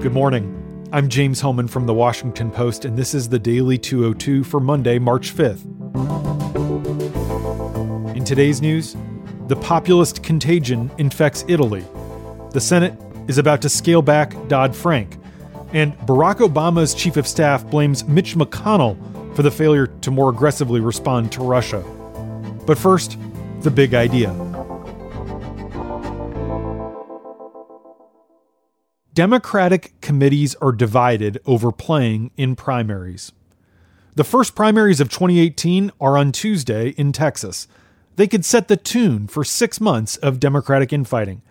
Good morning. I'm James Hohmann from the Washington Post, and this is the Daily 202 for Monday, March 5th. In today's news, the populist contagion infects Italy. The Senate is about to scale back Dodd Frank. And Barack Obama's chief of staff blames Mitch McConnell for the failure to more aggressively respond to Russia. But first, the big idea. Democratic committees are divided over playing in primaries. The first primaries of 2018 are on Tuesday in Texas. They could set the tune for six months of Democratic infighting.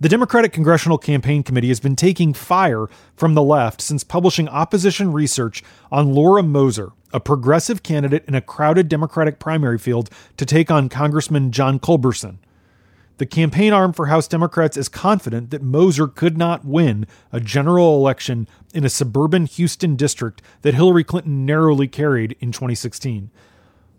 The Democratic Congressional Campaign Committee has been taking fire from the left since publishing opposition research on Laura Moser, a progressive candidate in a crowded Democratic primary field to take on Congressman John Culberson. The campaign arm for House Democrats is confident that Moser could not win a general election in a suburban Houston district that Hillary Clinton narrowly carried in 2016.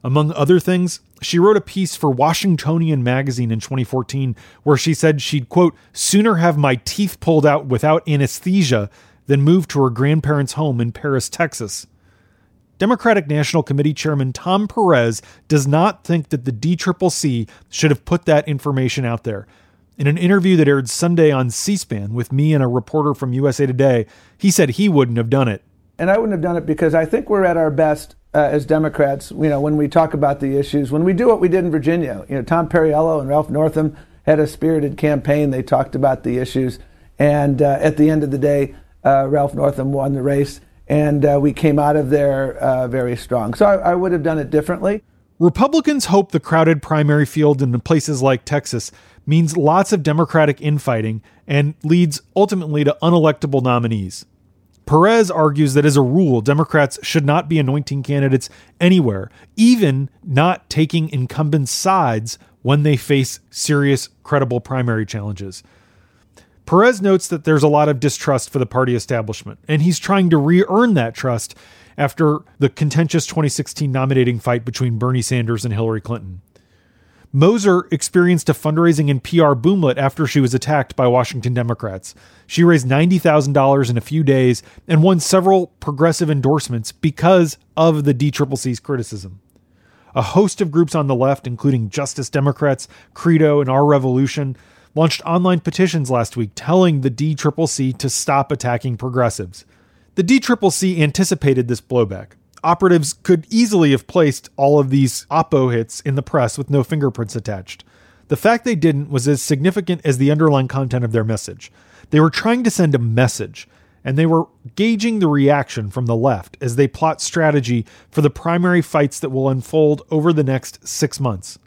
Among other things, she wrote a piece for Washingtonian magazine in 2014 where she said she'd, quote, sooner have my teeth pulled out without anesthesia than move to her grandparents' home in Paris, Texas. Democratic National Committee Chairman Tom Perez does not think that the DCCC should have put that information out there. In an interview that aired Sunday on C SPAN with me and a reporter from USA Today, he said he wouldn't have done it. And I wouldn't have done it because I think we're at our best uh, as Democrats, you know, when we talk about the issues, when we do what we did in Virginia. You know, Tom Perriello and Ralph Northam had a spirited campaign. They talked about the issues. And uh, at the end of the day, uh, Ralph Northam won the race and uh, we came out of there uh, very strong. So I, I would have done it differently. Republicans hope the crowded primary field in places like Texas means lots of Democratic infighting and leads ultimately to unelectable nominees. Perez argues that as a rule, Democrats should not be anointing candidates anywhere, even not taking incumbent sides when they face serious, credible primary challenges. Perez notes that there's a lot of distrust for the party establishment, and he's trying to re earn that trust after the contentious 2016 nominating fight between Bernie Sanders and Hillary Clinton. Moser experienced a fundraising and PR boomlet after she was attacked by Washington Democrats. She raised $90,000 in a few days and won several progressive endorsements because of the DCCC's criticism. A host of groups on the left, including Justice Democrats, Credo, and Our Revolution, launched online petitions last week telling the DCCC to stop attacking progressives. The DCCC anticipated this blowback. Operatives could easily have placed all of these Oppo hits in the press with no fingerprints attached. The fact they didn't was as significant as the underlying content of their message. They were trying to send a message, and they were gauging the reaction from the left as they plot strategy for the primary fights that will unfold over the next six months.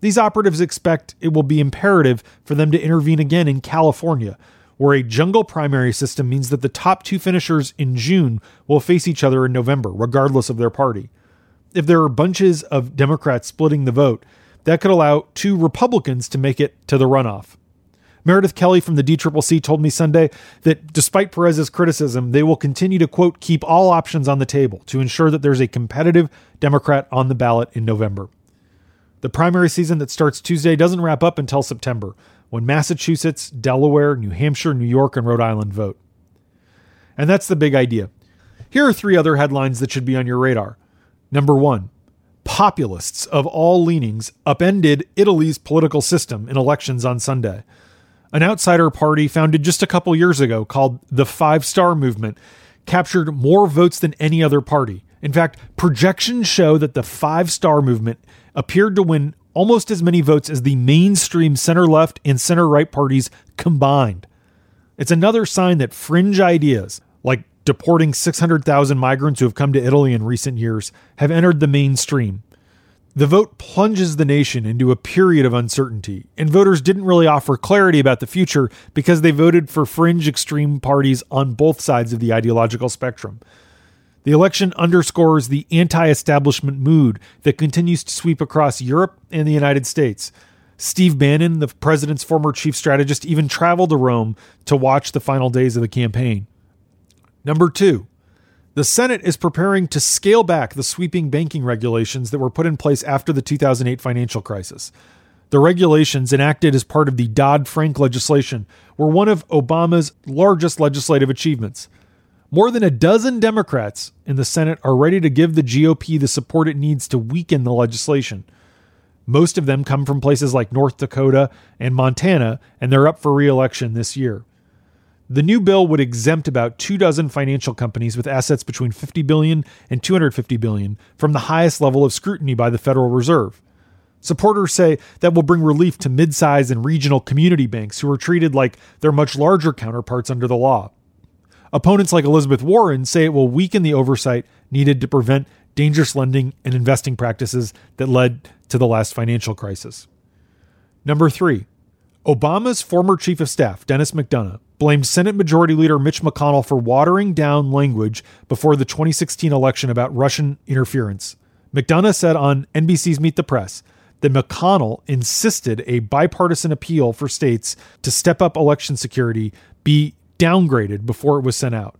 These operatives expect it will be imperative for them to intervene again in California, where a jungle primary system means that the top two finishers in June will face each other in November, regardless of their party. If there are bunches of Democrats splitting the vote, that could allow two Republicans to make it to the runoff. Meredith Kelly from the DCCC told me Sunday that despite Perez's criticism, they will continue to, quote, keep all options on the table to ensure that there's a competitive Democrat on the ballot in November. The primary season that starts Tuesday doesn't wrap up until September, when Massachusetts, Delaware, New Hampshire, New York, and Rhode Island vote. And that's the big idea. Here are three other headlines that should be on your radar. Number one, populists of all leanings upended Italy's political system in elections on Sunday. An outsider party founded just a couple years ago called the Five Star Movement captured more votes than any other party. In fact, projections show that the Five Star Movement appeared to win almost as many votes as the mainstream center left and center right parties combined. It's another sign that fringe ideas, like deporting 600,000 migrants who have come to Italy in recent years, have entered the mainstream. The vote plunges the nation into a period of uncertainty, and voters didn't really offer clarity about the future because they voted for fringe extreme parties on both sides of the ideological spectrum. The election underscores the anti establishment mood that continues to sweep across Europe and the United States. Steve Bannon, the president's former chief strategist, even traveled to Rome to watch the final days of the campaign. Number two, the Senate is preparing to scale back the sweeping banking regulations that were put in place after the 2008 financial crisis. The regulations enacted as part of the Dodd Frank legislation were one of Obama's largest legislative achievements. More than a dozen Democrats in the Senate are ready to give the GOP the support it needs to weaken the legislation. Most of them come from places like North Dakota and Montana, and they're up for re election this year. The new bill would exempt about two dozen financial companies with assets between 50 billion and 250 billion from the highest level of scrutiny by the Federal Reserve. Supporters say that will bring relief to mid-sized and regional community banks who are treated like their much larger counterparts under the law. Opponents like Elizabeth Warren say it will weaken the oversight needed to prevent dangerous lending and investing practices that led to the last financial crisis. Number 3. Obama's former chief of staff, Denis McDonough, blamed Senate Majority Leader Mitch McConnell for watering down language before the 2016 election about Russian interference. McDonough said on NBC's Meet the Press that McConnell insisted a bipartisan appeal for states to step up election security be downgraded before it was sent out.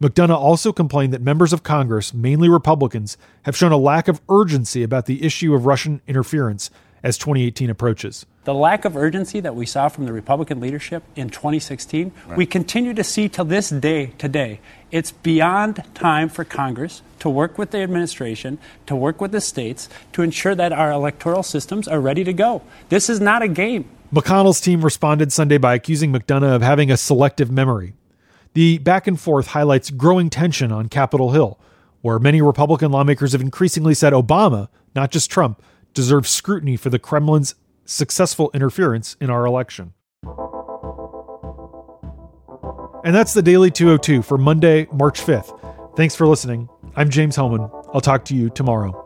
McDonough also complained that members of Congress, mainly Republicans, have shown a lack of urgency about the issue of Russian interference as 2018 approaches. The lack of urgency that we saw from the Republican leadership in 2016, right. we continue to see till this day today. It's beyond time for Congress to work with the administration, to work with the states, to ensure that our electoral systems are ready to go. This is not a game. McConnell's team responded Sunday by accusing McDonough of having a selective memory. The back and forth highlights growing tension on Capitol Hill, where many Republican lawmakers have increasingly said Obama, not just Trump, deserves scrutiny for the Kremlin's successful interference in our election. And that's the Daily 202 for Monday, March 5th. Thanks for listening. I'm James Hohmann. I'll talk to you tomorrow.